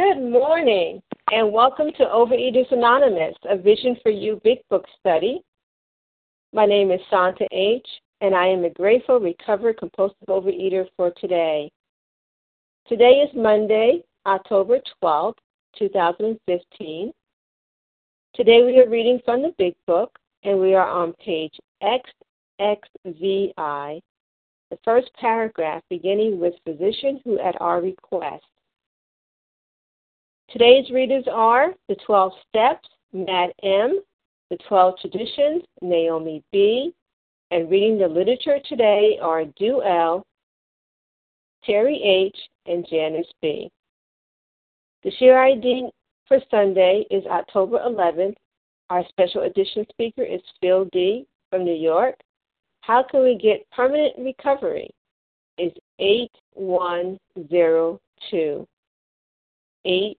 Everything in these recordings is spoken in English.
Good morning, and welcome to Overeaters Anonymous, a Vision for You Big Book study. My name is Santa H., and I am a grateful, recovered, compulsive overeater for today. Today is Monday, October 12th, 2015. Today we are reading from the Big Book, and we are on page XXVI, the first paragraph beginning with Physician who at our request. Today's readers are the 12 Steps, Matt M., the 12 Traditions, Naomi B., and reading the literature today are Du L., Terry H., and Janice B. The share ID for Sunday is October 11th. Our special edition speaker is Phil D. from New York. How can we get permanent recovery? Is 8102. 8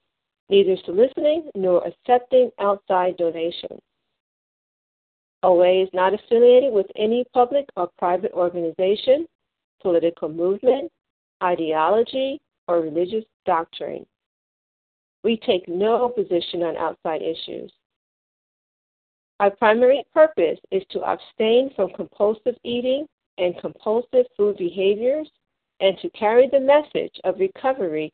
neither soliciting nor accepting outside donations. OA is not affiliated with any public or private organization, political movement, ideology, or religious doctrine. We take no position on outside issues. Our primary purpose is to abstain from compulsive eating and compulsive food behaviors and to carry the message of recovery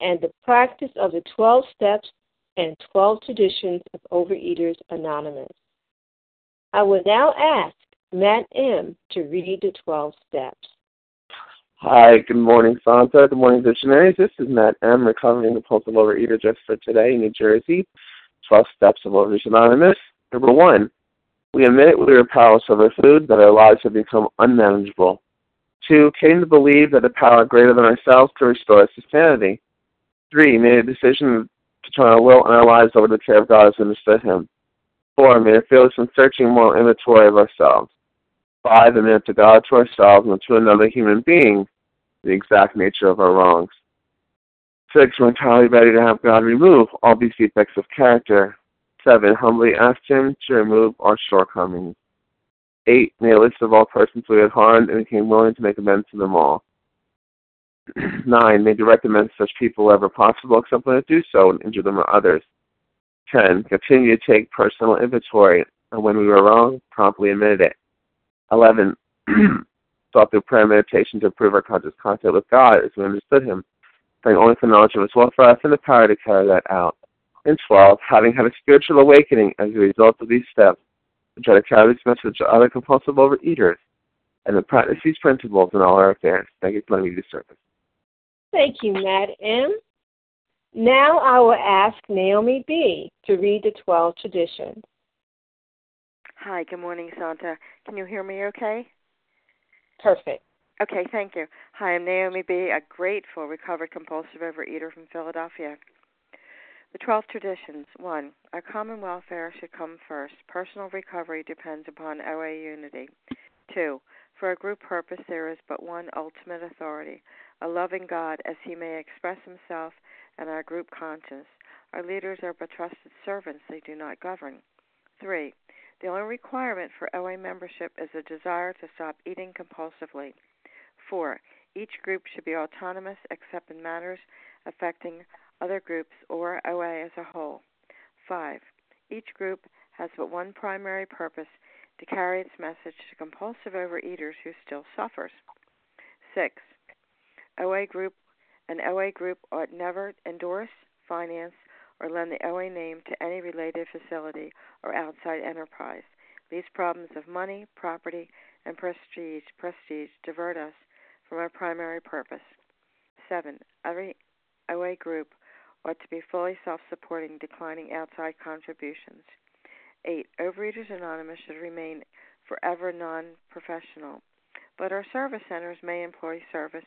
and the practice of the 12 steps and 12 traditions of Overeaters Anonymous. I will now ask Matt M. to read the 12 steps. Hi, good morning, Santa. Good morning, visionaries. This is Matt M., recovering compulsive overeater just for today in New Jersey. 12 steps of Overeaters Anonymous. Number one, we admit we are powerless over food, that our lives have become unmanageable. Two, came to believe that a power greater than ourselves could restore us to sanity. Three, made a decision to turn our will and our lives over to the care of God as we understood Him. Four, made a fearless and searching moral inventory of ourselves. Five, admitted to God, to ourselves, and to another human being the exact nature of our wrongs. Six, we're entirely ready to have God remove all these defects of character. Seven, humbly asked Him to remove our shortcomings. Eight, made a list of all persons we had harmed and became willing to make amends to them all. Nine, made direct amends to such people wherever possible, except when to do so and injure them or others. Ten, continue to take personal inventory, and when we were wrong, promptly admitted it. Eleven, sought through prayer and meditation to improve our conscious contact with God as we understood Him, praying only for knowledge of His will for us and the power to carry that out. And twelve, having had a spiritual awakening as a result of these steps, we try to carry this message to other compulsive overeaters and to practice these principles in all our affairs. Thank you for letting me do service. Thank you, Matt M. Now I will ask Naomi B. to read the 12 traditions. Hi, good morning, Santa. Can you hear me okay? Perfect. Okay, thank you. Hi, I'm Naomi B., a grateful recovered compulsive overeater from Philadelphia. The 12 traditions. 1. Our common welfare should come first. Personal recovery depends upon OA unity. 2. For a group purpose, there is but one ultimate authority a loving God as he may express himself and our group conscience. Our leaders are but trusted servants, they do not govern. 3. The only requirement for OA membership is a desire to stop eating compulsively. 4. Each group should be autonomous except in matters affecting other groups or OA as a whole. 5. Each group has but one primary purpose to carry its message to compulsive overeaters who still suffers. 6. OA group an OA group ought never endorse, finance, or lend the OA name to any related facility or outside enterprise. These problems of money, property, and prestige, prestige divert us from our primary purpose. 7. Every OA group ought to be fully self supporting, declining outside contributions. 8. Overeaters Anonymous should remain forever non professional, but our service centers may employ service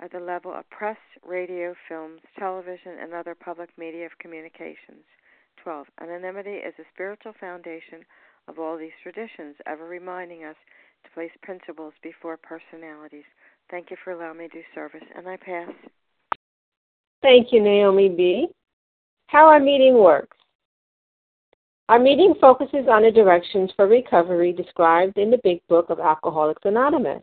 at the level of press, radio, films, television, and other public media of communications. 12. Anonymity is the spiritual foundation of all these traditions, ever reminding us to place principles before personalities. Thank you for allowing me to do service, and I pass. Thank you, Naomi B. How our meeting works. Our meeting focuses on the directions for recovery described in the Big Book of Alcoholics Anonymous.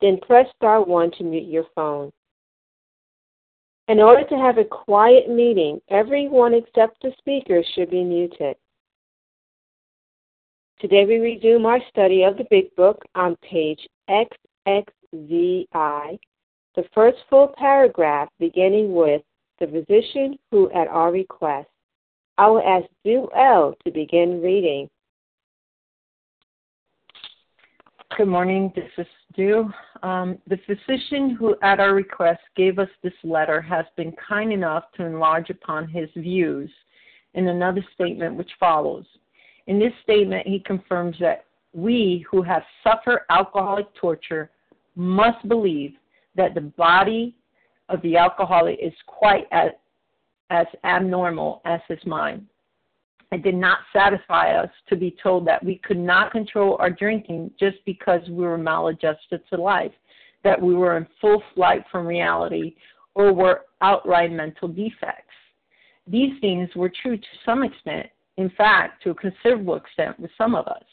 then press star 1 to mute your phone. In order to have a quiet meeting, everyone except the speaker should be muted. Today we resume our study of the Big Book on page XXVI, the first full paragraph beginning with the physician who, at our request, I will ask L to begin reading. Good morning. This is Du. Um, the physician who, at our request, gave us this letter has been kind enough to enlarge upon his views in another statement which follows. In this statement, he confirms that we who have suffered alcoholic torture must believe that the body of the alcoholic is quite as, as abnormal as his mind. It did not satisfy us to be told that we could not control our drinking just because we were maladjusted to life, that we were in full flight from reality, or were outright mental defects. These things were true to some extent, in fact, to a considerable extent with some of us.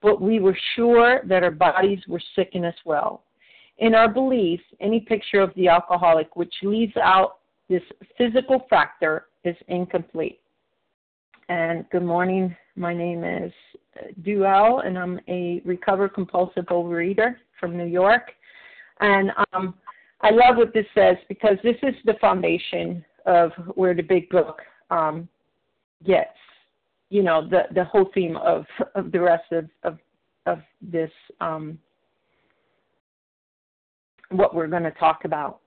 But we were sure that our bodies were sickened as well. In our beliefs, any picture of the alcoholic which leaves out this physical factor is incomplete. And good morning. My name is Duell, and I'm a recovered compulsive overeater from New York. And um, I love what this says because this is the foundation of where the big book um, gets you know the the whole theme of of the rest of of of this um, what we're going to talk about.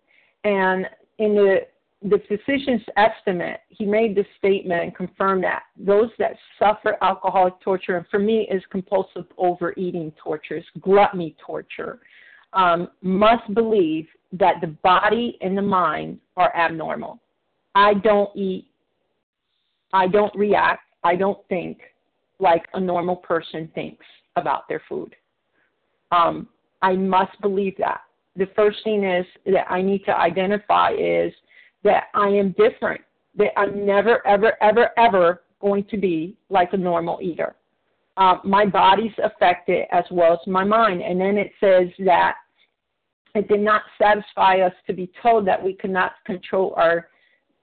And in the the physician's estimate, he made this statement and confirmed that those that suffer alcoholic torture, and for me is compulsive overeating torture, gluttony torture, um, must believe that the body and the mind are abnormal. I don't eat, I don't react, I don't think like a normal person thinks about their food. Um, I must believe that. The first thing is that I need to identify is that I am different, that I'm never, ever, ever, ever going to be like a normal eater. Uh, my body's affected as well as my mind. And then it says that it did not satisfy us to be told that we could not control our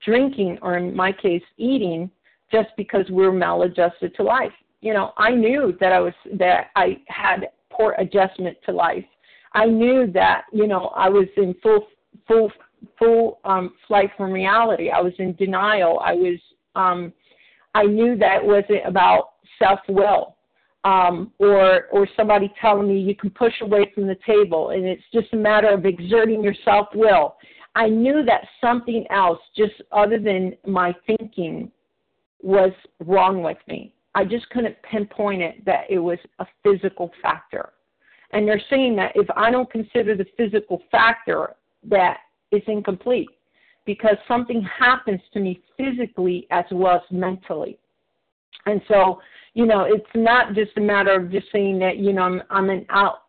drinking, or in my case, eating, just because we're maladjusted to life. You know, I knew that I was that I had poor adjustment to life. I knew that you know I was in full full full um, flight from reality. I was in denial. I was um, I knew that wasn't about self will um, or or somebody telling me you can push away from the table and it's just a matter of exerting your self will. I knew that something else, just other than my thinking, was wrong with me. I just couldn't pinpoint it that it was a physical factor. And they're saying that if I don't consider the physical factor, that it's incomplete because something happens to me physically as well as mentally. And so, you know, it's not just a matter of just saying that, you know, I'm, I'm an out,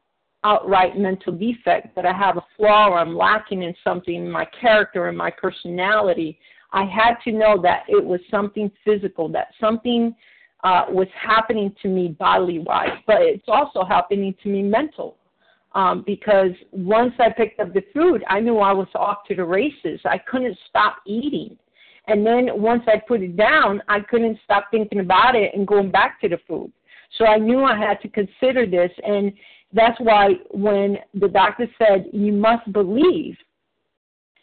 outright mental defect, that I have a flaw or I'm lacking in something in my character and my personality. I had to know that it was something physical, that something uh, was happening to me bodily wise, but it's also happening to me mental. Um, because once I picked up the food, I knew I was off to the races. I couldn't stop eating. And then once I put it down, I couldn't stop thinking about it and going back to the food. So I knew I had to consider this. And that's why when the doctor said, you must believe,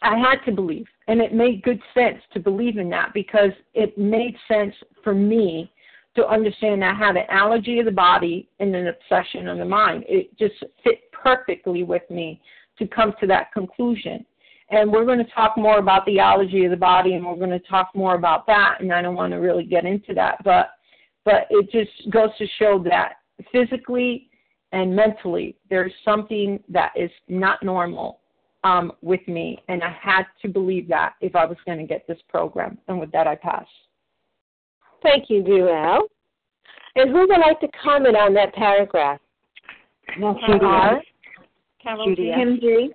I had to believe. And it made good sense to believe in that because it made sense for me to understand that I had an allergy of the body and an obsession of the mind. It just fit perfectly with me to come to that conclusion. And we're going to talk more about the allergy of the body, and we're going to talk more about that. And I don't want to really get into that, but but it just goes to show that physically and mentally, there's something that is not normal um, with me, and I had to believe that if I was going to get this program. And with that, I pass. Thank you, Duell. And who would like to comment on that paragraph? No, Judy. R. Judy. Kim G.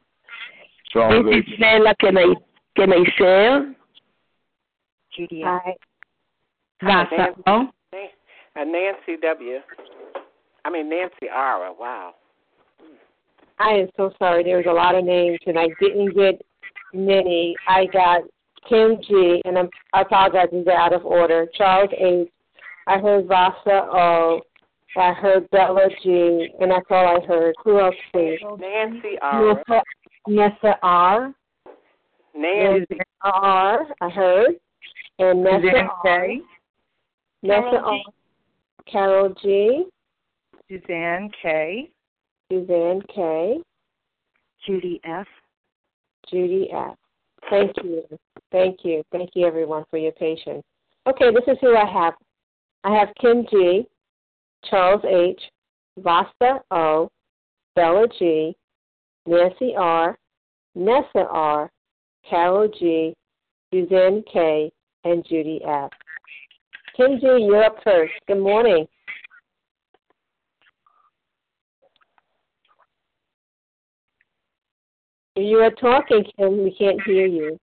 Charles Stella Kemeisel. Judy. Hi. Vasa. And uh, Nancy W. I mean Nancy Ara. Wow. I am so sorry. There was a lot of names, and I didn't get many. I got Kim G, and I'm, I apologize, these are out of order. Charles H. I heard Vasa O. I heard Bella G, and that's all I heard. Who else, please? Nancy R. Nessa, Nessa R. Nancy R. I heard. And Nessa Suzanne R. K. Nessa R. Carol G. Suzanne K. Suzanne K. Judy F. Judy F. Thank you. Thank you. Thank you, everyone, for your patience. Okay, this is who I have. I have Kim G, Charles H, Vasta O, Bella G, Nancy R, Nessa R, Carol G, Suzanne K, and Judy F. Kim G, you're up first. Good morning. You are talking, Kim. We can't hear you.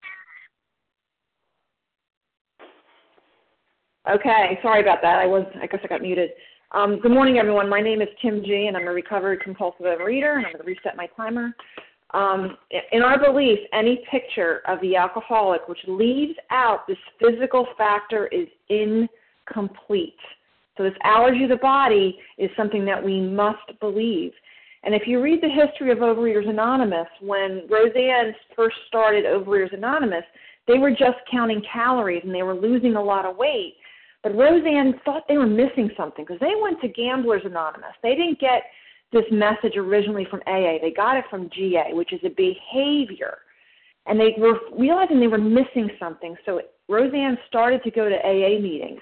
Okay, sorry about that. I was I guess I got muted. Um, good morning, everyone. My name is Tim G, and I'm a recovered compulsive overeater, and I'm going to reset my timer. Um, in our belief, any picture of the alcoholic which leaves out this physical factor is incomplete. So this allergy of the body is something that we must believe. And if you read the history of Overeaters Anonymous, when Rozanne first started Overeaters Anonymous, they were just counting calories and they were losing a lot of weight. But Rozanne thought they were missing something because they went to Gamblers Anonymous. They didn't get this message originally from AA. They got it from GA, which is a behavior. And they were realizing they were missing something. So Roseanne started to go to AA meetings.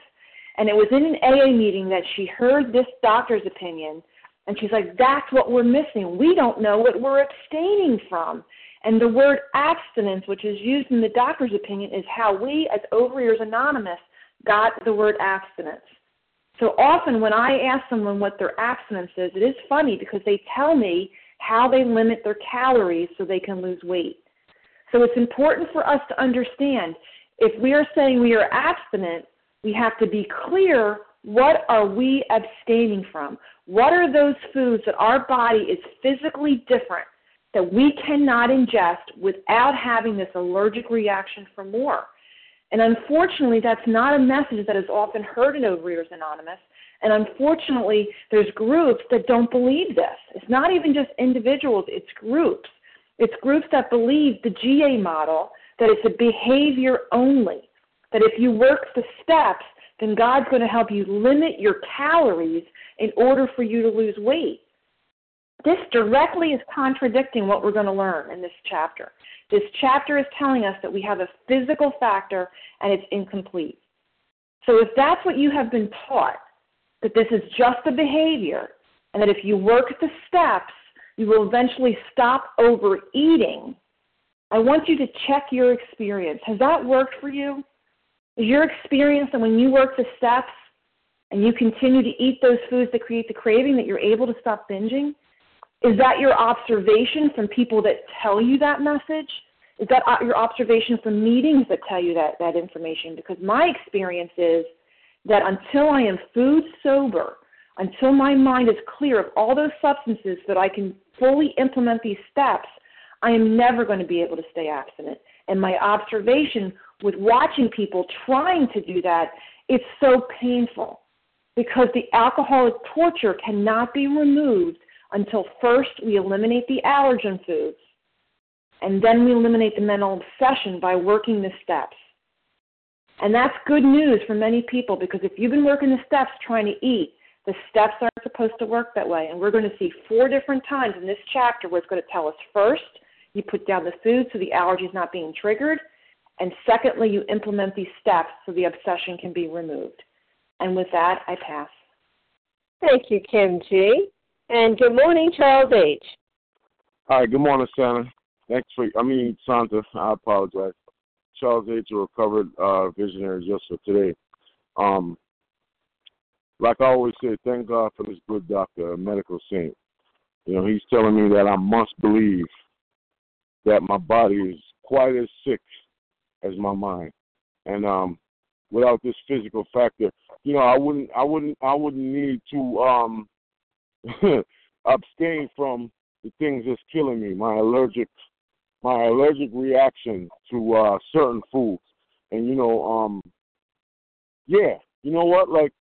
And it was in an AA meeting that she heard this doctor's opinion and she's like, that's what we're missing. We don't know what we're abstaining from. And the word abstinence, which is used in the doctor's opinion, is how we, as Overeaters Anonymous, got the word abstinence. So often when I ask someone what their abstinence is, it is funny because they tell me how they limit their calories so they can lose weight. So it's important for us to understand if we are saying we are abstinent, we have to be clear what are we abstaining from? What are those foods that our body is physically different that we cannot ingest without having this allergic reaction for more? And unfortunately, that's not a message that is often heard in Overeaters Anonymous. And unfortunately, there's groups that don't believe this. It's not even just individuals, it's groups. It's groups that believe the GA model, that it's a behavior only. That if you work the steps, then God's going to help you limit your calories in order for you to lose weight. This directly is contradicting what we're going to learn in this chapter. This chapter is telling us that we have a physical factor and it's incomplete. So if that's what you have been taught, that this is just a behavior, and that if you work the steps, you will eventually stop overeating, I want you to check your experience. Has that worked for you? Is your experience that when you work the steps and you continue to eat those foods that create the craving, that you're able to stop binging? Is that your observation from people that tell you that message? Is that uh, your observation from meetings that tell you that, that information? Because my experience is that until I am food sober, until my mind is clear of all those substances that I can fully implement these steps, I am never going to be able to stay abstinent. And my observation with watching people trying to do that, it's so painful because the alcoholic torture cannot be removed until first we eliminate the allergen foods, and then we eliminate the mental obsession by working the steps. And that's good news for many people because if you've been working the steps trying to eat, the steps aren't supposed to work that way. And we're going to see four different times in this chapter where it's going to tell us first, you put down the food so the allergy is not being triggered. And secondly, you implement these steps so the obsession can be removed. And with that, I pass. Thank you, Kim G. And good morning, Charles H. Hi, good morning, Santa. Thanks for, I mean, Santa, I apologize. Charles H., recovered uh, visionary just for today. Um, like I always say, thank God for this good doctor, a medical saint. You know, he's telling me that I must believe that my body is quite as sick as my mind. And um without this physical factor, you know, I wouldn't I wouldn't I wouldn't need to um abstain from the things that's killing me, my allergic my allergic reaction to uh certain foods. And you know, um yeah, you know what? Like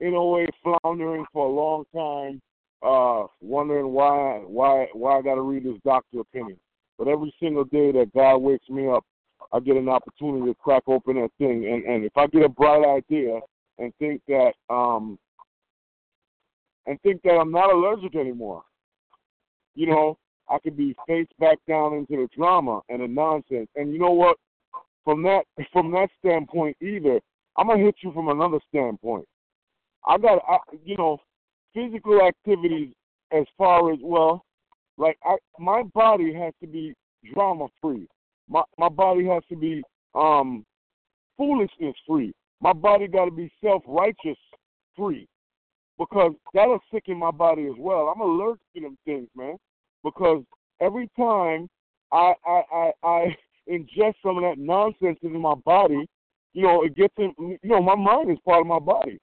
in a way floundering for a long time, uh, wondering why why why I gotta read this doctor opinion. But every single day that God wakes me up, I get an opportunity to crack open that thing and, and if I get a bright idea and think that um and think that I'm not allergic anymore. You know, I could be face back down into the drama and the nonsense. And you know what? From that from that standpoint either, I'm gonna hit you from another standpoint. I got I, you know, physical activities as far as well, like I my body has to be drama free. My my body has to be um foolishness free. My body got to be self righteous free because that'll sicken my body as well. I'm allergic to them things, man. Because every time I I I, I ingest some of that nonsense into my body, you know, it gets in. You know, my mind is part of my body.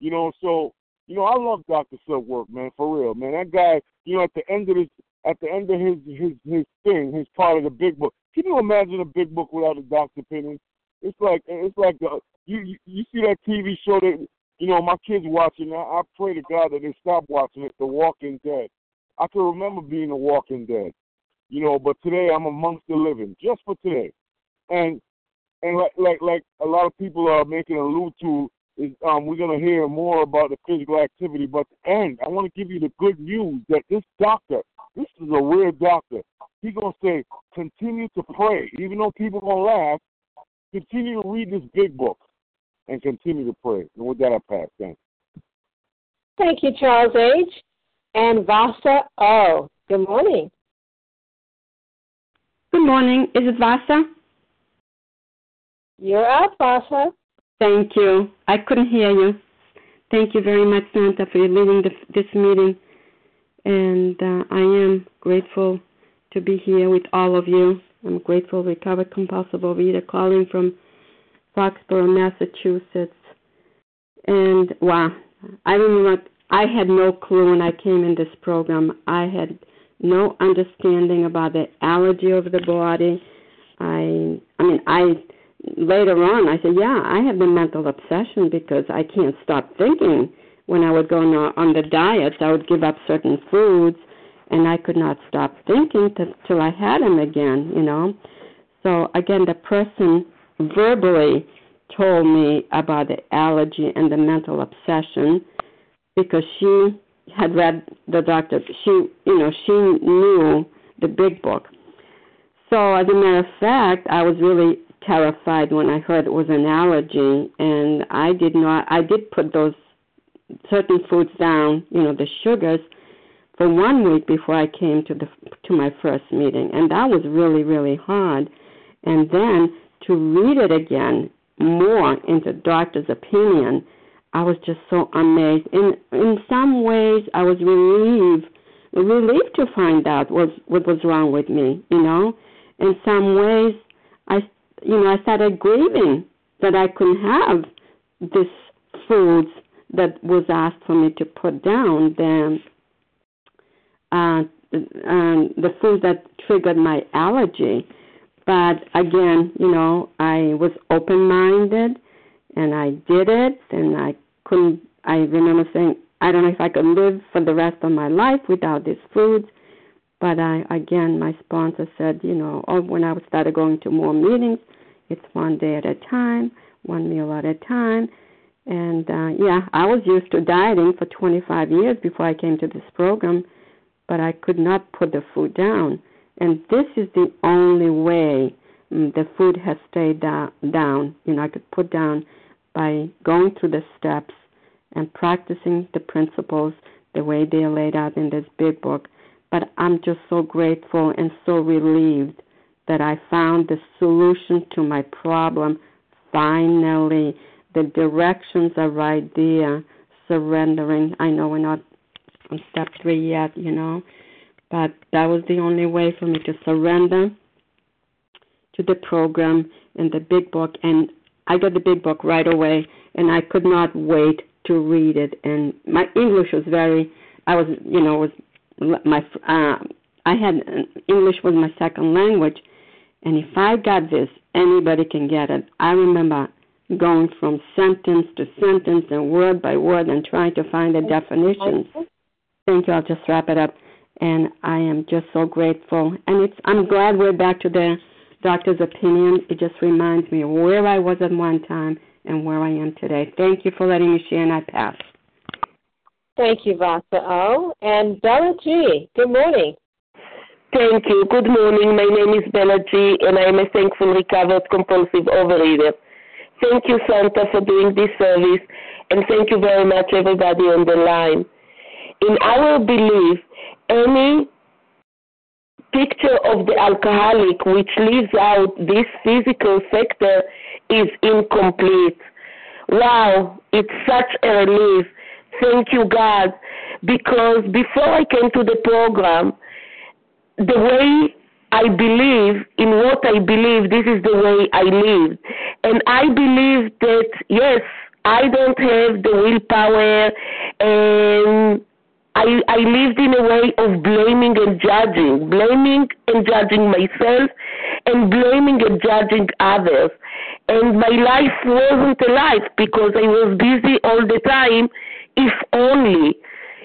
You know, so you know, I love Doctor Silkworth, man, for real, man. That guy, you know, at the end of his at the end of his his his thing, his part of the big book. Can you imagine a big book without a doctor opinion? It's like it's like uh, the, you you see that TV show that you know, my kids watching. I, I pray to God that they stop watching it. The Walking Dead. I can remember being The Walking Dead, you know, but today I'm amongst the living, just for today. And and like like like a lot of people are making a allude to is um we're gonna hear more about the physical activity, but the end, I want to give you the good news that this doctor, this is a real doctor. He's gonna say, continue to pray, even though people gonna laugh. Continue to read this big book and continue to pray. And with that, I pass. Thanks. Thank you, Charles H. And Vasa O. Good morning. Good morning. Is it Vasa? You're up, Vasa. Thank you. I couldn't hear you. Thank you very much, Santa, for leading the, this meeting. And uh, I am grateful to be here with all of you. I'm grateful, recovered compulsive overeater, calling from Foxborough, Massachusetts. And wow, I remember I had no clue when I came in this program. I had no understanding about the allergy of the body. I I mean I later on, I said, yeah, I have the mental obsession because I can't stop thinking. When I would go on, on the diets, I would give up certain foods, and I could not stop thinking t- till I had them again, you know. So again, the person verbally told me about the allergy and the mental obsession because she had read the doctor. She, you know, she knew the big book. So as a matter of fact, I was really terrified when I heard it was an allergy, and I did not. I did put those certain foods down, you know, the sugars, for one week before I came to the to my first meeting, and that was really really hard. And then to read it again more into doctor's opinion, I was just so amazed. In in some ways, I was relieved relieved to find out what what was wrong with me. You know, in some ways, I you know I started grieving that I couldn't have this foods that was asked for me to put down. The uh, um, the foods that triggered my allergy. But again, you know, I was open minded and I did it and I couldn't I remember saying, I don't know if I could live for the rest of my life without these foods. But I again my sponsor said, you know, oh, when I started going to more meetings, it's one day at a time, one meal at a time. And uh yeah, I was used to dieting for 25 years before I came to this program, but I could not put the food down. And this is the only way um, the food has stayed da- down. You know, I could put down by going through the steps and practicing the principles the way they are laid out in this big book. But I'm just so grateful and so relieved that I found the solution to my problem finally. The directions are right there. Surrendering. I know we're not on step three yet, you know, but that was the only way for me to surrender to the program and the big book. And I got the big book right away, and I could not wait to read it. And my English was very, I was, you know, was my, uh, I had English was my second language, and if I got this, anybody can get it. I remember going from sentence to sentence and word by word and trying to find the definitions. Thank you. I'll just wrap it up and I am just so grateful. And it's I'm glad we're back to the doctor's opinion. It just reminds me of where I was at one time and where I am today. Thank you for letting me share, and I pass. Thank you, Vasa O. And Bella G. Good morning. Thank you. Good morning. My name is Bella G, and I am a thankful recovered compulsive overeater. Thank you, Santa, for doing this service, and thank you very much, everybody on the line. In our belief, any picture of the alcoholic which leaves out this physical factor is incomplete. Wow, it's such a relief. Thank you, God. Because before I came to the program, the way I believe in what I believe, this is the way I live. And I believe that, yes, I don't have the willpower and I, I lived in a way of blaming and judging, blaming and judging myself, and blaming and judging others. And my life wasn't a life because I was busy all the time. If only,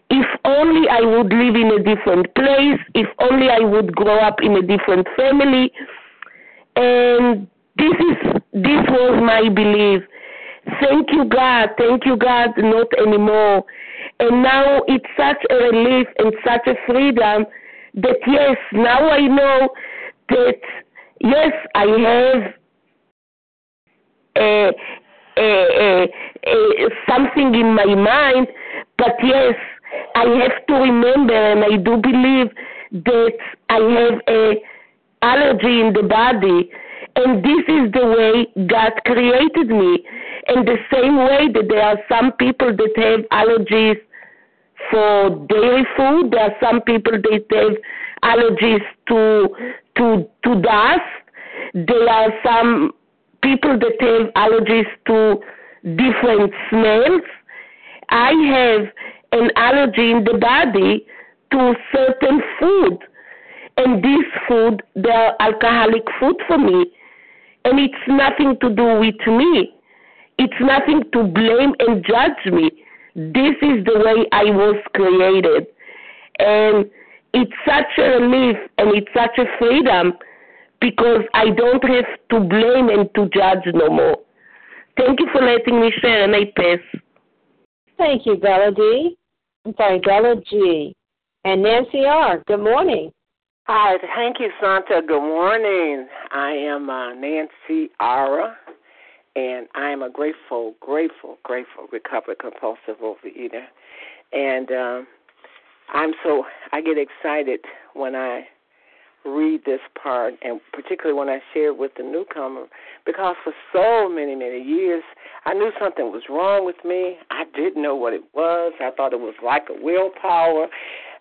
if only I would live in a different place, if only I would grow up in a different family. And this is this was my belief. Thank you, God. Thank you, God. Not anymore. And now it's such a relief and such a freedom that yes, now I know that yes, I have a, a, a, something in my mind, but yes, I have to remember, and I do believe that I have a allergy in the body, and this is the way God created me. In the same way that there are some people that have allergies for dairy food, there are some people that have allergies to to to dust. There are some people that have allergies to different smells. I have an allergy in the body to certain food. And this food, the alcoholic food for me, And it's nothing to do with me. It's nothing to blame and judge me. This is the way I was created. And it's such a relief and it's such a freedom because I don't have to blame and to judge no more. Thank you for letting me share and I pass. Thank you, Bella D. I'm sorry, Bella G. And Nancy R. Good morning. Hi, thank you, Santa. Good morning. I am uh, Nancy Ara, and I am a grateful, grateful, grateful recovered compulsive overeater. And um, I'm so I get excited when I read this part, and particularly when I share it with the newcomer, because for so many, many years, I knew something was wrong with me. I didn't know what it was. I thought it was like a willpower.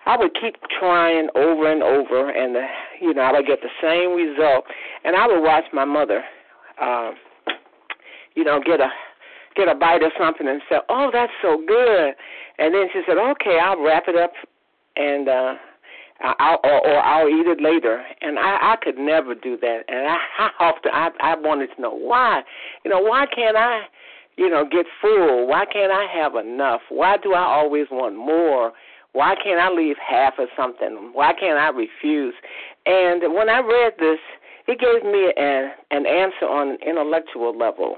I would keep trying over and over, and the, you know I would get the same result. And I would watch my mother, uh, you know, get a get a bite of something and say, "Oh, that's so good," and then she said, "Okay, I'll wrap it up and uh I'll, or, or I'll eat it later. And I, I could never do that. And I, I often I, I wanted to know why. You know, why can't I, you know, get full? Why can't I have enough? Why do I always want more? Why can't I leave half of something? Why can't I refuse? And when I read this, it gave me an an answer on an intellectual level,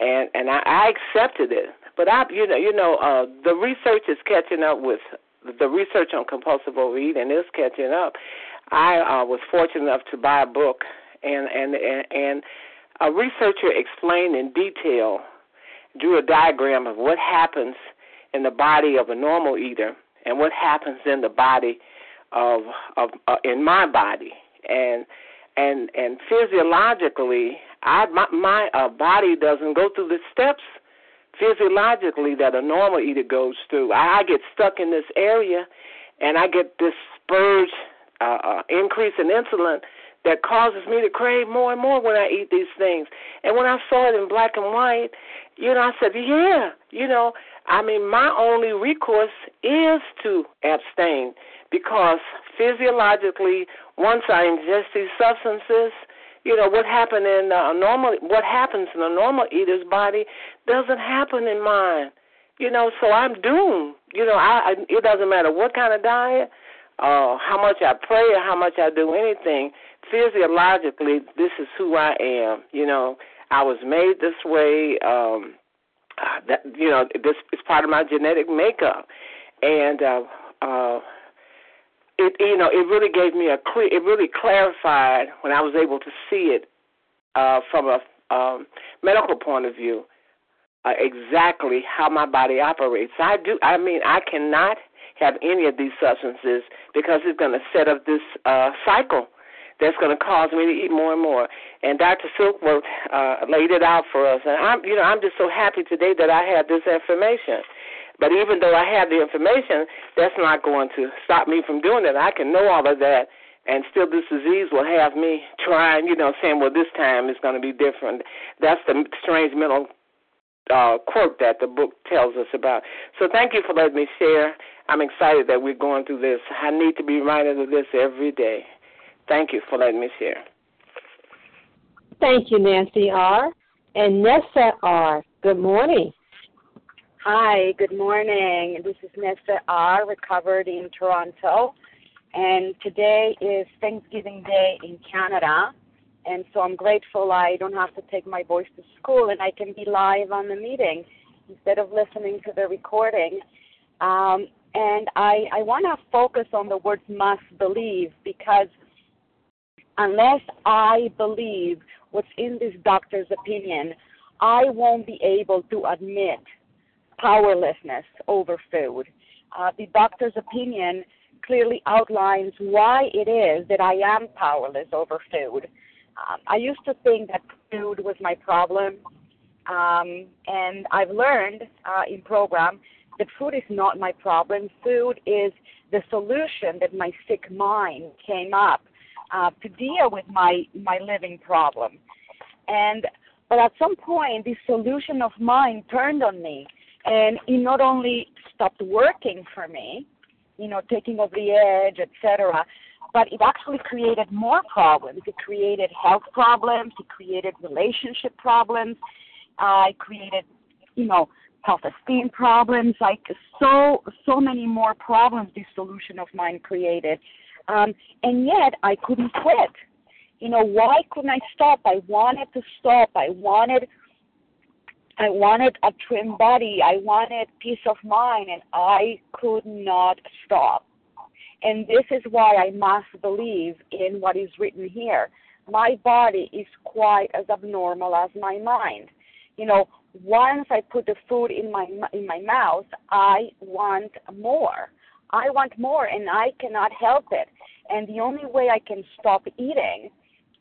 and and I, I accepted it. But I, you know, you know, uh, the research is catching up with the research on compulsive overeating is catching up. I uh, was fortunate enough to buy a book, and and and, and a researcher explained in detail, drew a diagram of what happens in the body of a normal eater and what happens in the body of of uh, in my body, and and and physiologically, I my, my uh, body doesn't go through the steps physiologically that a normal eater goes through. I, I get stuck in this area, and I get this spurge uh, uh, increase in insulin that causes me to crave more and more when I eat these things. And when I saw it in black and white, you know, I said, yeah, you know, I mean, my only recourse is to abstain because physiologically, once I ingest these substances, you know what happened in a normal what happens in a normal eater's body doesn't happen in mine. You know so i'm doomed. You know i, I it doesn't matter what kind of diet uh how much i pray or how much i do anything physiologically this is who i am. You know i was made this way um uh, that you know this is part of my genetic makeup and uh uh it you know it really gave me a clear it really clarified when I was able to see it uh, from a um, medical point of view uh, exactly how my body operates. I do. I mean, I cannot have any of these substances because it's going to set up this uh, cycle that's going to cause me to eat more and more. And Dr. Silkworth uh, laid it out for us, and I'm, you know, I'm just so happy today that I have this information. But even though I have the information, that's not going to stop me from doing it. I can know all of that, and still this disease will have me trying, you know, saying, well, this time is going to be different. That's the strange mental uh, quirk that the book tells us about. So thank you for letting me share. I'm excited that we're going through this. I need to be reminded of this every day. Thank you for letting me share. Thank you, Nancy R. And Nessa R. Good morning. Hi, good morning. This is Nessa R., recovered in Toronto. And today is Thanksgiving Day in Canada. And so I'm grateful I don't have to take my voice to school and I can be live on the meeting instead of listening to the recording. Um, and I, I want to focus on the words must believe because unless I believe what's in this doctor's opinion, I won't be able to admit powerlessness over food. Uh, the doctor's opinion clearly outlines why it is that I am powerless over food. Um, I used to think that food was my problem, um, and I've learned uh, in program that food is not my problem. Food is the solution that my sick mind came up uh, to deal with my my living problem. And but at some point, this solution of mine turned on me and it not only stopped working for me, you know, taking over the edge, etc., but it actually created more problems. It created health problems. It created relationship problems. Uh, created, you know, self-esteem problems. Like so, so many more problems. This solution of mine created, um, and yet I couldn't quit. You know, why couldn't I stop? I wanted to stop. I wanted I wanted a trim body. I wanted peace of mind, and I could not stop. And this is why I must believe in what is written here. My body is quite as abnormal as my mind. You know, once I put the food in my in my mouth, I want more. I want more, and I cannot help it. And the only way I can stop eating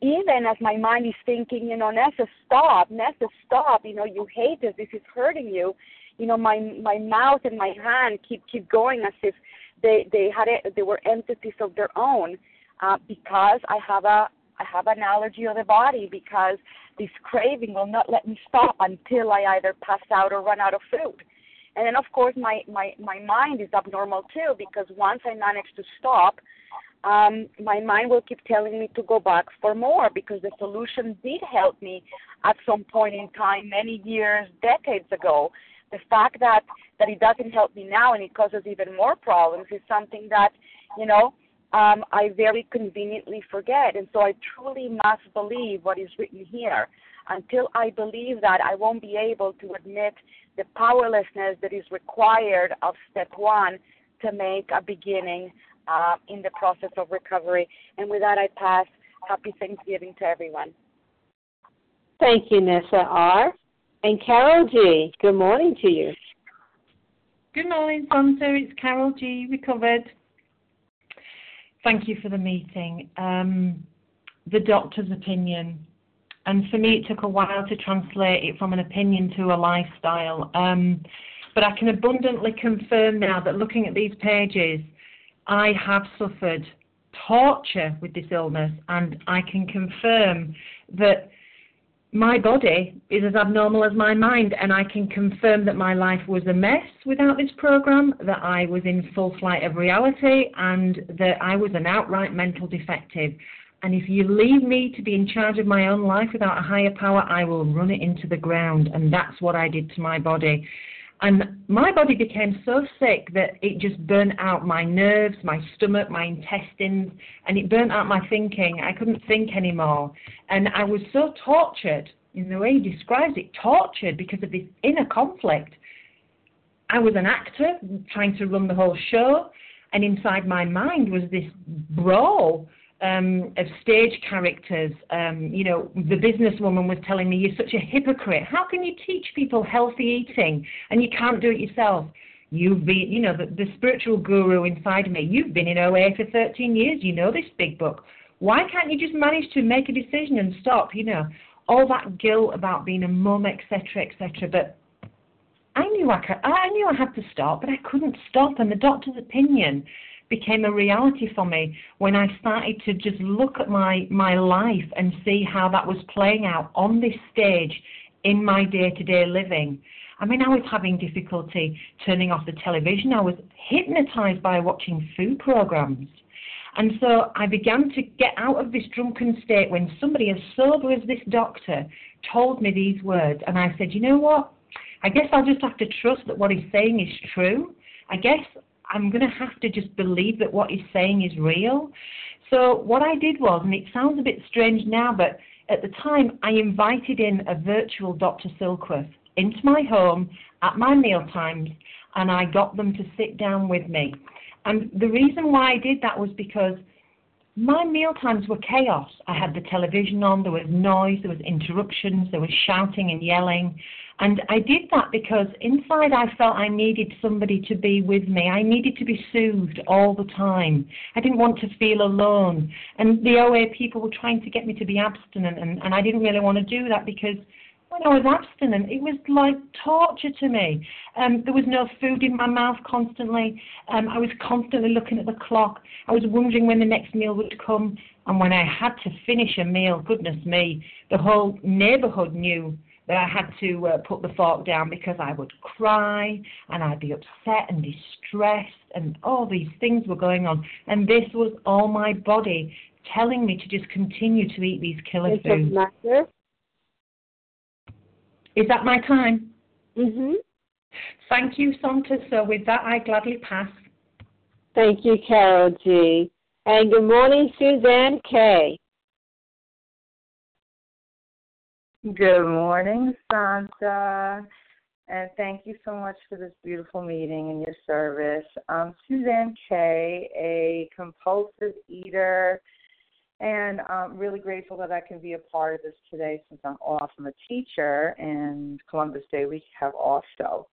even as my mind is thinking, you know, Nessa, stop, Nessa, stop, you know, you hate this, this is hurting you. You know, my my mouth and my hand keep keep going as if they they had it, they were entities of their own, uh, because I have a I have an allergy of the body because this craving will not let me stop until I either pass out or run out of food. And then of course my my my mind is abnormal too because once I manage to stop, um, my mind will keep telling me to go back for more because the solution did help me at some point in time, many years, decades ago. The fact that that it doesn't help me now and it causes even more problems is something that, you know, um, I very conveniently forget. And so I truly must believe what is written here. Until I believe that, I won't be able to admit the powerlessness that is required of step one to make a beginning uh, in the process of recovery. And with that, I pass. Happy Thanksgiving to everyone. Thank you, Nessa R. And Carol G., good morning to you. Good morning, Santa. It's Carol G., recovered. Thank you for the meeting. Um, the doctor's opinion. And for me, it took a while to translate it from an opinion to a lifestyle. Um, but I can abundantly confirm now that looking at these pages, I have suffered torture with this illness, and I can confirm that my body is as abnormal as my mind, and I can confirm that my life was a mess without this program, that I was in full flight of reality, and that I was an outright mental defective. And if you leave me to be in charge of my own life without a higher power, I will run it into the ground. And that's what I did to my body. And my body became so sick that it just burnt out my nerves, my stomach, my intestines, and it burnt out my thinking. I couldn't think anymore. And I was so tortured, in the way he describes it, tortured because of this inner conflict. I was an actor trying to run the whole show, and inside my mind was this brawl um, of stage characters. Um, you know, the businesswoman was telling me, You're such a hypocrite. How can you teach people healthy eating and you can't do it yourself? You've been, you know, the, the spiritual guru inside me, you've been in OA for 13 years, you know this big book. Why can't you just manage to make a decision and stop? You know, all that guilt about being a mum, etc., etc. But I knew I could, I knew I had to stop, but I couldn't stop. And the doctor's opinion became a reality for me when I started to just look at my, my life and see how that was playing out on this stage in my day to day living. I mean, I was having difficulty turning off the television. I was hypnotized by watching food programs. And so I began to get out of this drunken state when somebody as sober as this doctor told me these words. And I said, you know what? I guess I'll just have to trust that what he's saying is true. I guess I'm going to have to just believe that what he's saying is real. So what I did was, and it sounds a bit strange now, but at the time I invited in a virtual Dr. Silkworth into my home at my meal times, and I got them to sit down with me. And the reason why I did that was because my meal times were chaos. I had the television on, there was noise, there was interruptions, there was shouting and yelling. And I did that because inside I felt I needed somebody to be with me. I needed to be soothed all the time. I didn't want to feel alone. And the OA people were trying to get me to be abstinent, and, and I didn't really want to do that because when I was abstinent, it was like torture to me. Um, there was no food in my mouth constantly. Um, I was constantly looking at the clock. I was wondering when the next meal would come. And when I had to finish a meal, goodness me, the whole neighborhood knew that I had to uh, put the fork down because I would cry and I'd be upset and distressed and all these things were going on. And this was all my body telling me to just continue to eat these killer foods. Is that my time? Mhm. Thank you, Santa. So with that, I gladly pass. Thank you, Carol G. And good morning, Suzanne K. Good morning, Santa. And thank you so much for this beautiful meeting and your service. I'm Suzanne K, a compulsive eater, and I'm really grateful that I can be a part of this today since I'm off. I'm a teacher, and Columbus Day we have off, so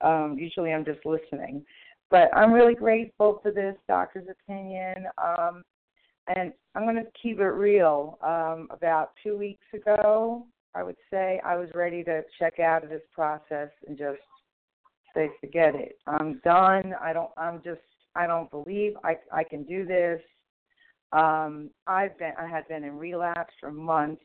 um, usually I'm just listening. But I'm really grateful for this doctor's opinion. Um, and I'm going to keep it real. Um, about two weeks ago, I would say I was ready to check out of this process and just say, forget it. I'm done. I don't. I'm just. I don't believe I I can do this. Um, I've been. I had been in relapse for months.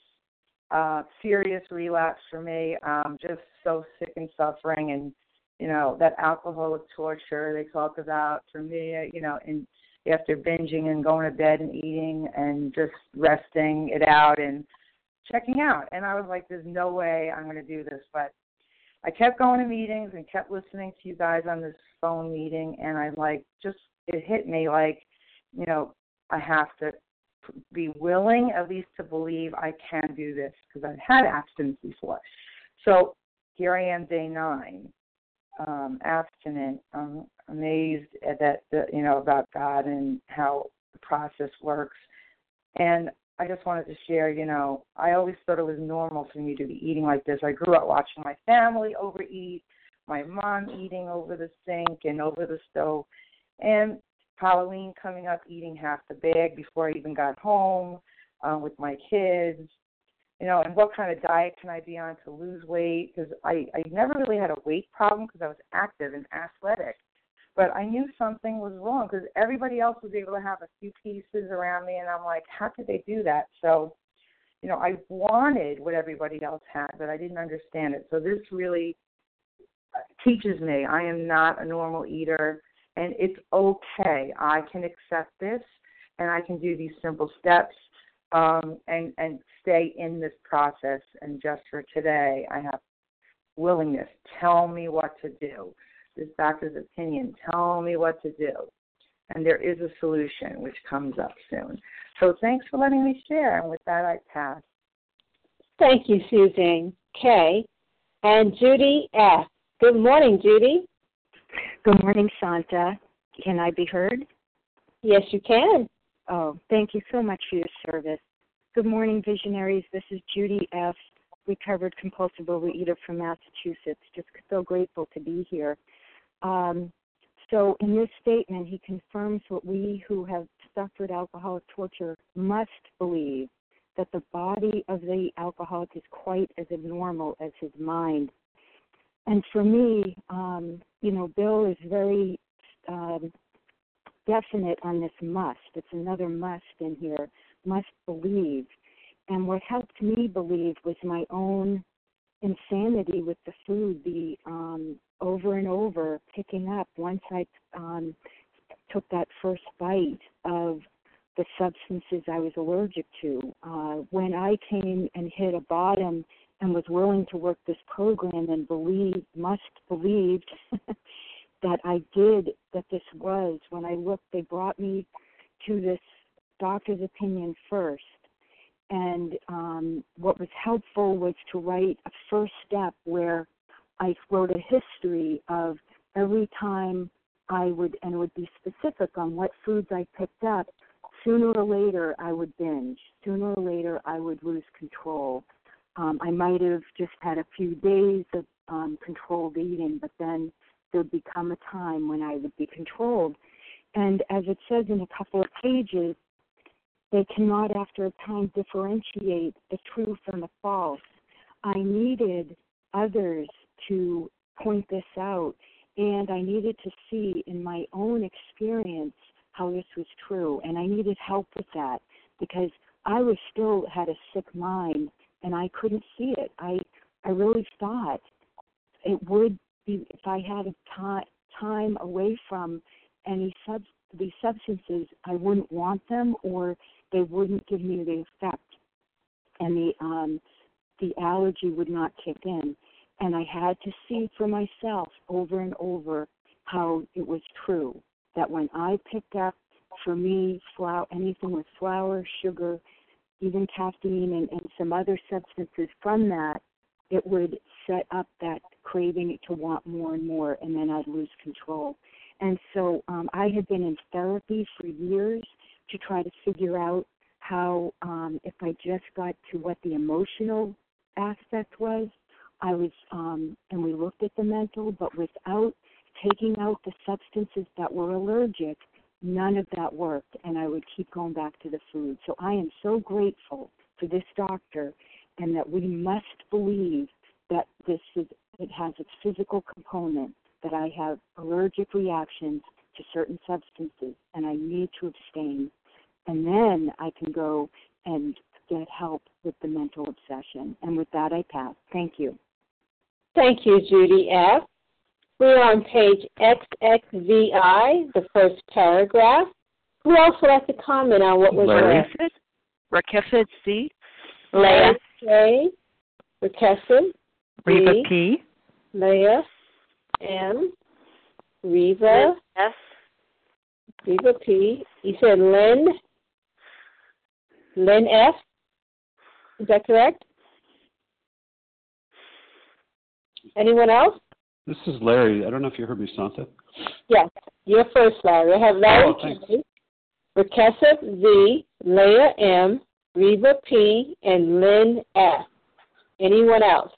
Uh, serious relapse for me. Um, just so sick and suffering, and you know that alcoholic torture they talk about for me. You know, and after binging and going to bed and eating and just resting it out and checking out. And I was like, there's no way I'm going to do this. But I kept going to meetings and kept listening to you guys on this phone meeting. And I like, just, it hit me like, you know, I have to be willing at least to believe I can do this because I've had abstinence before. So here I am, day nine, um, abstinent. I'm amazed at that, the, you know, about God and how the process works. And I just wanted to share, you know, I always thought it was normal for me to be eating like this. I grew up watching my family overeat, my mom eating over the sink and over the stove, and Halloween coming up, eating half the bag before I even got home uh, with my kids. You know, and what kind of diet can I be on to lose weight? Because I I never really had a weight problem because I was active and athletic but I knew something was wrong because everybody else was able to have a few pieces around me, and I'm like, how could they do that? So, you know, I wanted what everybody else had, but I didn't understand it. So this really uh, teaches me I am not a normal eater, and it's okay. I can accept this, and I can do these simple steps, um, and and stay in this process. And just for today, I have willingness. Tell me what to do this doctor's opinion. Tell me what to do. And there is a solution which comes up soon. So thanks for letting me share. And with that, I pass. Thank you, Susan K. And Judy F. Good morning, Judy. Good morning, Santa. Can I be heard? Yes, you can. Oh, thank you so much for your service. Good morning, visionaries. This is Judy F., recovered compulsive overeater from Massachusetts. Just so grateful to be here. Um, so in this statement, he confirms what we who have suffered alcoholic torture must believe that the body of the alcoholic is quite as abnormal as his mind. And for me, um, you know, Bill is very um, definite on this must. It's another must in here, must believe. And what helped me believe was my own insanity with the food, the um, over and over picking up. Once I um, took that first bite of the substances I was allergic to, uh, when I came and hit a bottom and was willing to work this program and believe, must believed that I did, that this was, when I looked, they brought me to this doctor's opinion first and um, what was helpful was to write a first step where I wrote a history of every time I would, and would be specific on what foods I picked up. Sooner or later, I would binge. Sooner or later, I would lose control. Um, I might have just had a few days of um, controlled eating, but then there'd become a time when I would be controlled. And as it says in a couple of pages, they cannot, after a time, differentiate the true from the false. I needed others to point this out, and I needed to see in my own experience how this was true, and I needed help with that because I was still had a sick mind and I couldn't see it. I I really thought it would be if I had a time time away from any sub these substances, I wouldn't want them or they wouldn't give me the effect and the um the allergy would not kick in. And I had to see for myself over and over how it was true. That when I picked up for me flour anything with flour, sugar, even caffeine and, and some other substances from that, it would set up that craving to want more and more and then I'd lose control. And so um, I had been in therapy for years to try to figure out how, um, if I just got to what the emotional aspect was, I was, um, and we looked at the mental, but without taking out the substances that were allergic, none of that worked, and I would keep going back to the food. So I am so grateful for this doctor, and that we must believe that this is it has its physical component that I have allergic reactions to certain substances and I need to abstain. And then I can go and get help with the mental obsession. And with that, I pass. Thank you. Thank you, Judy F. We're on page XXVI, the first paragraph. Who else would like to comment on what was Larry. read? Rakefet C. Leah K. Rakesson. Reva B. P. Leah M. Reva. S. Reva P. You said Lynn. Lynn F. Is that correct? Anyone else? This is Larry. I don't know if you heard me, Santa. Yes, you're first, Larry. I have Larry Oh. K, Rakesa V, Leah M, Reva P, and Lynn F. Anyone else?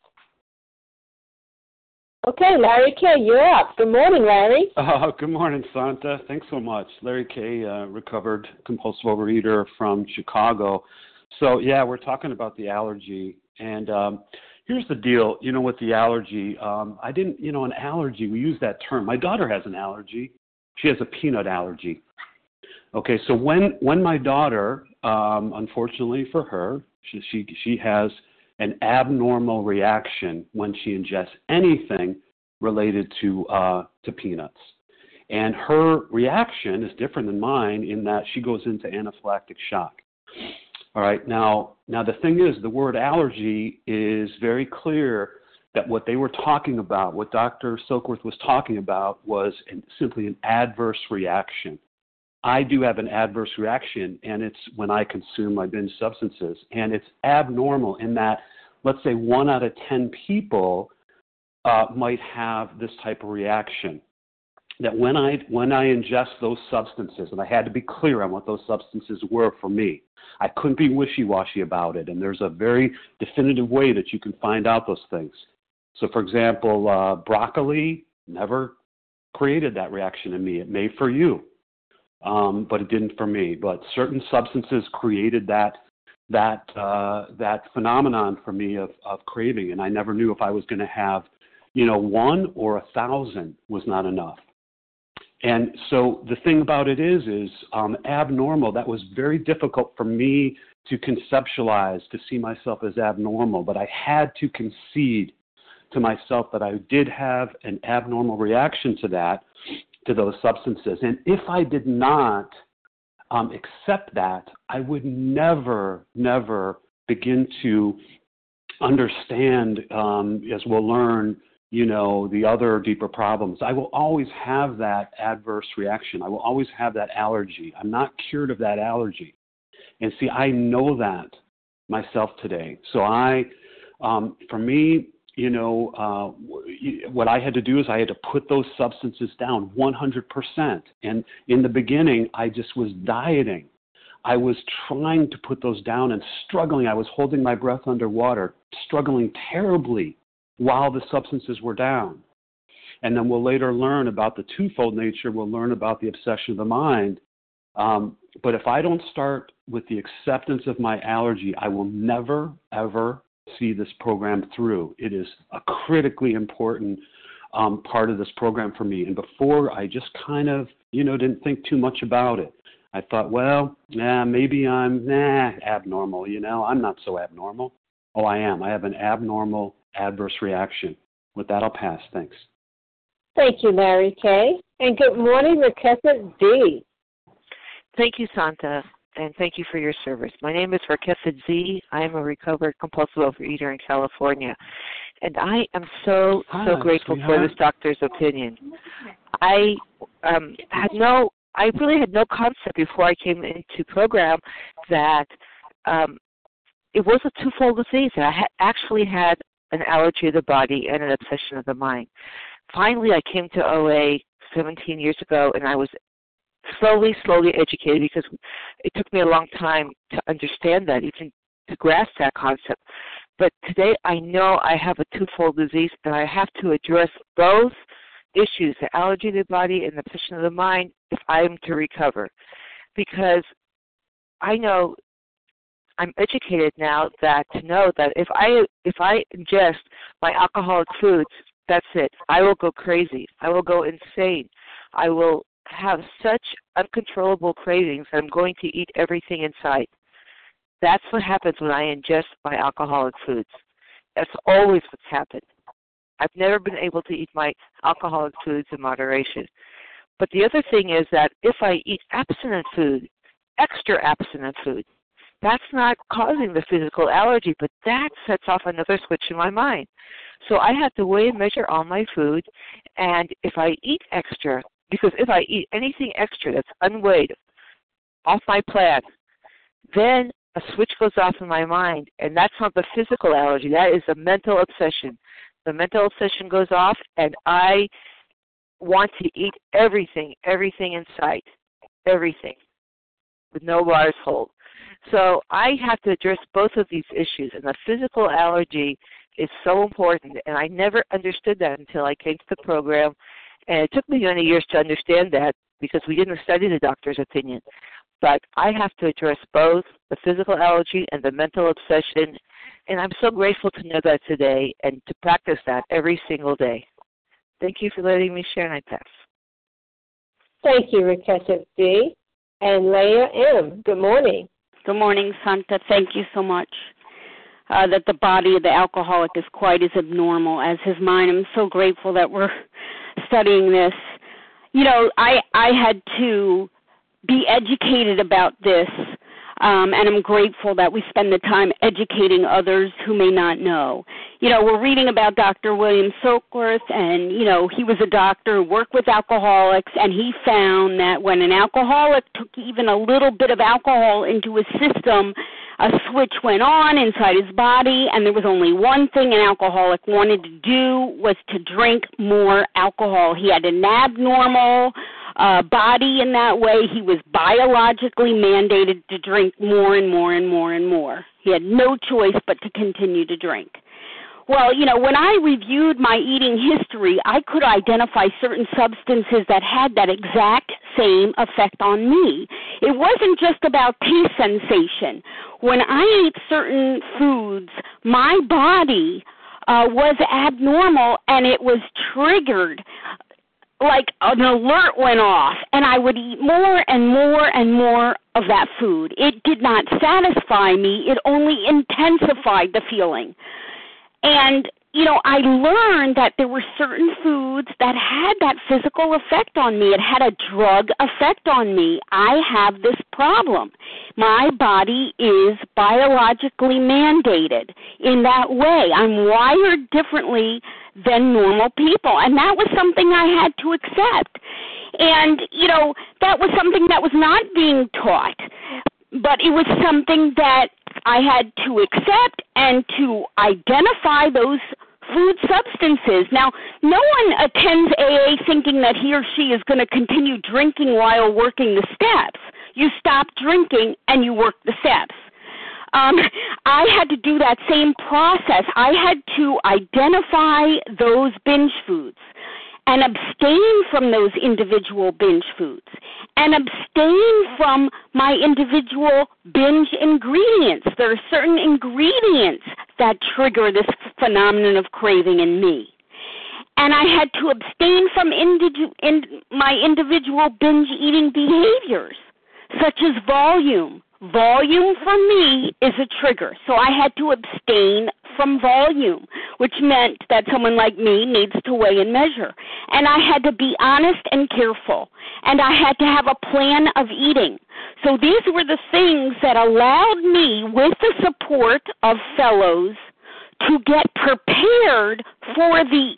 Okay, Larry K, you're up. Good morning, Larry. Oh, good morning, Santa. Thanks so much. Larry K, uh, recovered compulsive overeater from Chicago. So, yeah, we're talking about the allergy. And um, here's the deal you know, with the allergy, um, I didn't, you know, an allergy, we use that term. My daughter has an allergy, she has a peanut allergy. Okay, so when when my daughter, um, unfortunately for her, she, she she has an abnormal reaction when she ingests anything related to uh, to peanuts, and her reaction is different than mine in that she goes into anaphylactic shock. All right, now now the thing is, the word allergy is very clear that what they were talking about, what Dr. Silkworth was talking about, was an, simply an adverse reaction. I do have an adverse reaction, and it's when I consume my binge substances. And it's abnormal in that, let's say, one out of 10 people uh, might have this type of reaction. That when I, when I ingest those substances, and I had to be clear on what those substances were for me, I couldn't be wishy washy about it. And there's a very definitive way that you can find out those things. So, for example, uh, broccoli never created that reaction in me. It may for you um, but it didn't for me. But certain substances created that that uh, that phenomenon for me of, of craving, and I never knew if I was going to have, you know, one or a thousand was not enough. And so the thing about it is, is um, abnormal. That was very difficult for me to conceptualize, to see myself as abnormal. But I had to concede to myself that I did have an abnormal reaction to that, to those substances. And if I did not um, accept that, I would never, never begin to understand, um, as we'll learn, you know, the other deeper problems. I will always have that adverse reaction. I will always have that allergy. I'm not cured of that allergy. And see, I know that myself today. So I, um, for me, you know, uh, what I had to do is I had to put those substances down 100%. And in the beginning, I just was dieting. I was trying to put those down and struggling. I was holding my breath underwater, struggling terribly while the substances were down. And then we'll later learn about the twofold nature. We'll learn about the obsession of the mind. Um, but if I don't start with the acceptance of my allergy, I will never, ever see this program through. It is a critically important um, part of this program for me. And before, I just kind of, you know, didn't think too much about it. I thought, well, nah, maybe I'm nah abnormal. You know, I'm not so abnormal. Oh, I am. I have an abnormal adverse reaction. With that, I'll pass. Thanks. Thank you, Larry K. And good morning, Rakefet D. Thank you, Santa, and thank you for your service. My name is Rakefet Z. I am a recovered compulsive overeater in California. And I am so, Hi, so grateful for this doctor's opinion. I um, had no, I really had no concept before I came into program that um, it was a twofold disease. I ha- actually had an allergy of the body and an obsession of the mind. Finally, I came to OA 17 years ago, and I was slowly, slowly educated because it took me a long time to understand that, even to grasp that concept. But today I know I have a twofold disease and I have to address both issues, the allergy of the body and the obsession of the mind, if I am to recover. Because I know I'm educated now that to know that if I if I ingest my alcoholic foods, that's it. I will go crazy. I will go insane. I will have such uncontrollable cravings that I'm going to eat everything in sight. That's what happens when I ingest my alcoholic foods. That's always what's happened. I've never been able to eat my alcoholic foods in moderation. But the other thing is that if I eat abstinent food, extra abstinent food, that's not causing the physical allergy, but that sets off another switch in my mind. So I have to weigh and measure all my food, and if I eat extra, because if I eat anything extra that's unweighed, off my plan, then a switch goes off in my mind, and that's not the physical allergy. That is a mental obsession. The mental obsession goes off, and I want to eat everything, everything in sight, everything, with no bars hold. So I have to address both of these issues, and the physical allergy is so important, and I never understood that until I came to the program, and it took me many years to understand that because we didn't study the doctor's opinion. But I have to address both the physical allergy and the mental obsession, and I'm so grateful to know that today and to practice that every single day. Thank you for letting me share, I pass. Thank you, Rakefet D. And Leah M. Good morning. Good morning, Santa. Thank you so much. Uh, that the body of the alcoholic is quite as abnormal as his mind. I'm so grateful that we're studying this. You know, I I had to be educated about this, um, and I'm grateful that we spend the time educating others who may not know. You know, we're reading about Dr. William Silkworth, and you know, he was a doctor who worked with alcoholics, and he found that when an alcoholic took even a little bit of alcohol into his system, a switch went on inside his body, and there was only one thing an alcoholic wanted to do was to drink more alcohol. He had an abnormal uh, body in that way. He was biologically mandated to drink more and more and more and more. He had no choice but to continue to drink. Well, you know, when I reviewed my eating history, I could identify certain substances that had that exact same effect on me. It wasn't just about taste sensation. When I ate certain foods, my body uh, was abnormal and it was triggered like an alert went off and I would eat more and more and more of that food. It did not satisfy me, it only intensified the feeling. And you know, I learned that there were certain foods that had that physical effect on me. It had a drug effect on me. I have this problem. My body is biologically mandated in that way. I'm wired differently than normal people. And that was something I had to accept. And, you know, that was something that was not being taught. But it was something that I had to accept and to identify those food substances. Now, no one attends AA thinking that he or she is going to continue drinking while working the steps. You stop drinking and you work the steps. Um, I had to do that same process. I had to identify those binge foods and abstain from those individual binge foods and abstain from my individual binge ingredients. There are certain ingredients that trigger this phenomenon of craving in me. And I had to abstain from individu- in my individual binge eating behaviors, such as volume. Volume for me is a trigger, so I had to abstain from volume. which meant that someone like me needs to weigh and measure. And I had to be honest and careful, and I had to have a plan of eating. So these were the things that allowed me, with the support of fellows, to get prepared for the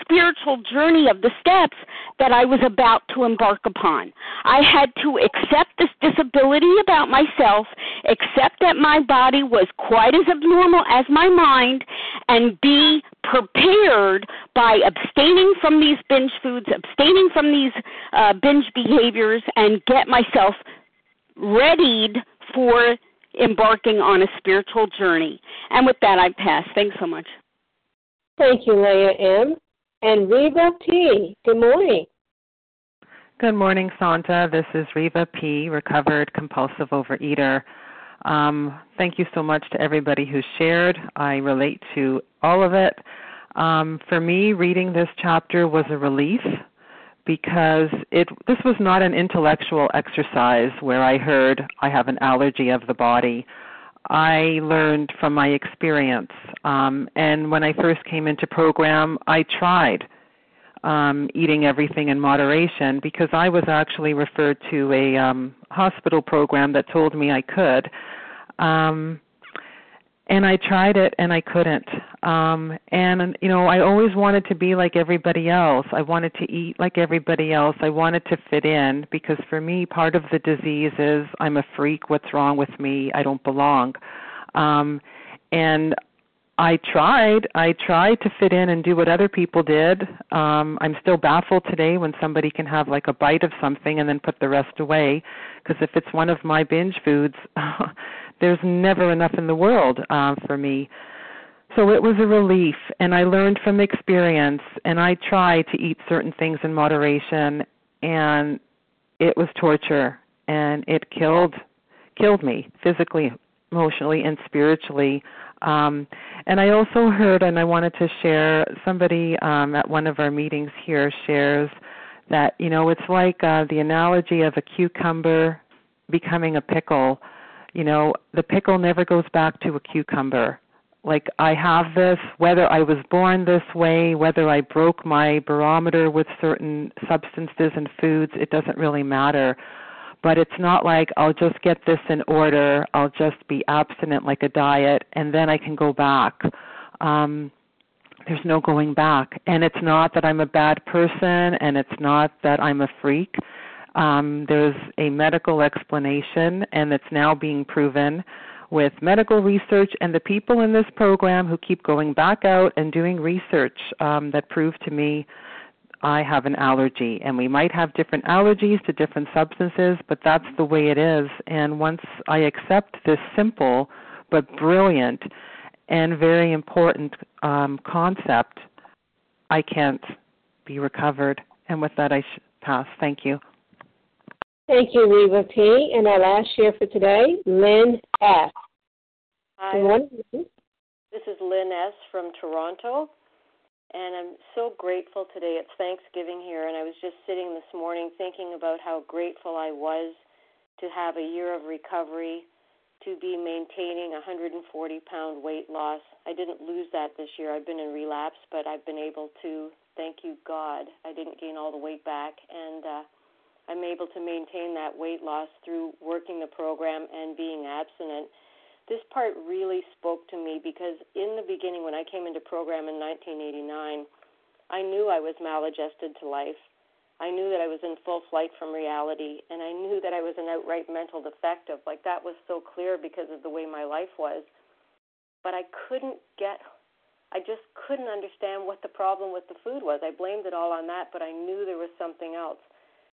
spiritual journey of the steps that I was about to embark upon. I had to accept this disability about myself, accept that my body was quite as abnormal as my mind, and be prepared by abstaining from these binge foods, abstaining from these uh, binge behaviors, and get myself readied for embarking on a spiritual journey. And with that, I pass. Thanks so much. Thank you, Leah M. And Reva P. Good morning. Good morning, Santa. This is Reva P., recovered compulsive overeater. Um, thank you so much to everybody who shared. I relate to all of it. Um, for me, reading this chapter was a relief because it this was not an intellectual exercise where I heard I have an allergy of the body. I learned from my experience. Um, and when I first came into program, I tried um, eating everything in moderation because I was actually referred to a um, hospital program that told me I could. Um, and I tried it and I couldn't. Um and you know, I always wanted to be like everybody else. I wanted to eat like everybody else. I wanted to fit in because for me part of the disease is I'm a freak, what's wrong with me? I don't belong. Um and I tried. I tried to fit in and do what other people did. Um I'm still baffled today when somebody can have like a bite of something and then put the rest away because if it's one of my binge foods there's never enough in the world uh, for me. So it was a relief, and I learned from experience, and I try to eat certain things in moderation, and it was torture, and it killed killed me physically, emotionally, and spiritually. Um, and I also heard, and I wanted to share, somebody um, at one of our meetings here shares that you know it's like uh, the analogy of a cucumber becoming a pickle you know, the pickle never goes back to a cucumber. Like I have this, whether I was born this way, whether I broke my barometer with certain substances and foods, it doesn't really matter. But it's not like I'll just get this in order, I'll just be abstinent like a diet, and then I can go back. Um, there's no going back. And it's not that I'm a bad person, and it's not that I'm a freak um, there's a medical explanation, and it's now being proven with medical research and the people in this program who keep going back out and doing research um, that prove to me I have an allergy. And we might have different allergies to different substances, but that's the way it is. And once I accept this simple but brilliant and very important um, concept, I can't be recovered. And with that, I sh- pass. Thank you. Thank you, Reva P. And our last share for today, Lynn F. Hi. Good morning. This is Lynn S. from Toronto. And I'm so grateful today. It's Thanksgiving here, and I was just sitting this morning thinking about how grateful I was to have a year of recovery, to be maintaining 140 pound weight loss. I didn't lose that this year. I've been in relapse, but I've been able to, thank you, God. I didn't gain all the weight back. And, uh, I'm able to maintain that weight loss through working the program and being abstinent. This part really spoke to me because in the beginning, when I came into program in 1989, I knew I was maladjusted to life. I knew that I was in full flight from reality, and I knew that I was an outright mental defective. Like that was so clear because of the way my life was. But I couldn't get, I just couldn't understand what the problem with the food was. I blamed it all on that, but I knew there was something else.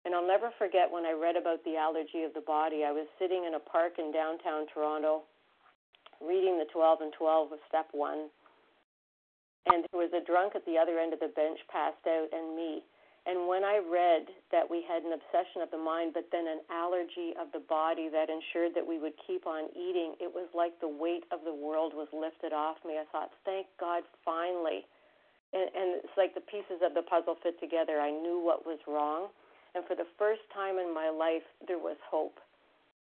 And I'll never forget when I read about the allergy of the body. I was sitting in a park in downtown Toronto reading the 12 and 12 of step one. And there was a drunk at the other end of the bench passed out, and me. And when I read that we had an obsession of the mind, but then an allergy of the body that ensured that we would keep on eating, it was like the weight of the world was lifted off me. I thought, thank God, finally. And, and it's like the pieces of the puzzle fit together. I knew what was wrong and for the first time in my life, there was hope.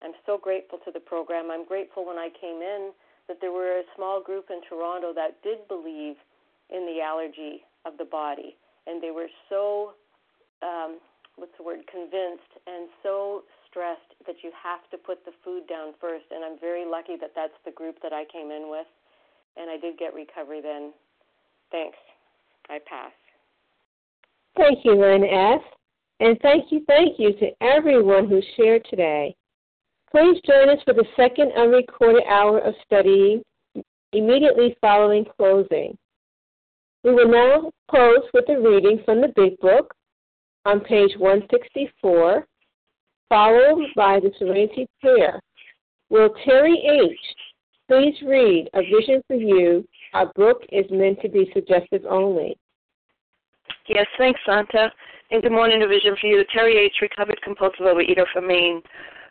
I'm so grateful to the program. I'm grateful when I came in that there were a small group in Toronto that did believe in the allergy of the body. And they were so, um, what's the word, convinced and so stressed that you have to put the food down first. And I'm very lucky that that's the group that I came in with. And I did get recovery then. Thanks. I pass. Thank you, Lynn S. And thank you, thank you to everyone who shared today. Please join us for the second unrecorded hour of study immediately following closing. We will now close with a reading from the Big Book on page 164, followed by the Serenity Prayer. Will Terry H. please read A Vision for You? Our book is meant to be suggestive only. Yes, thanks, Santa. And good morning, A Vision for You. Terry H., recovered compulsive overeater from Maine.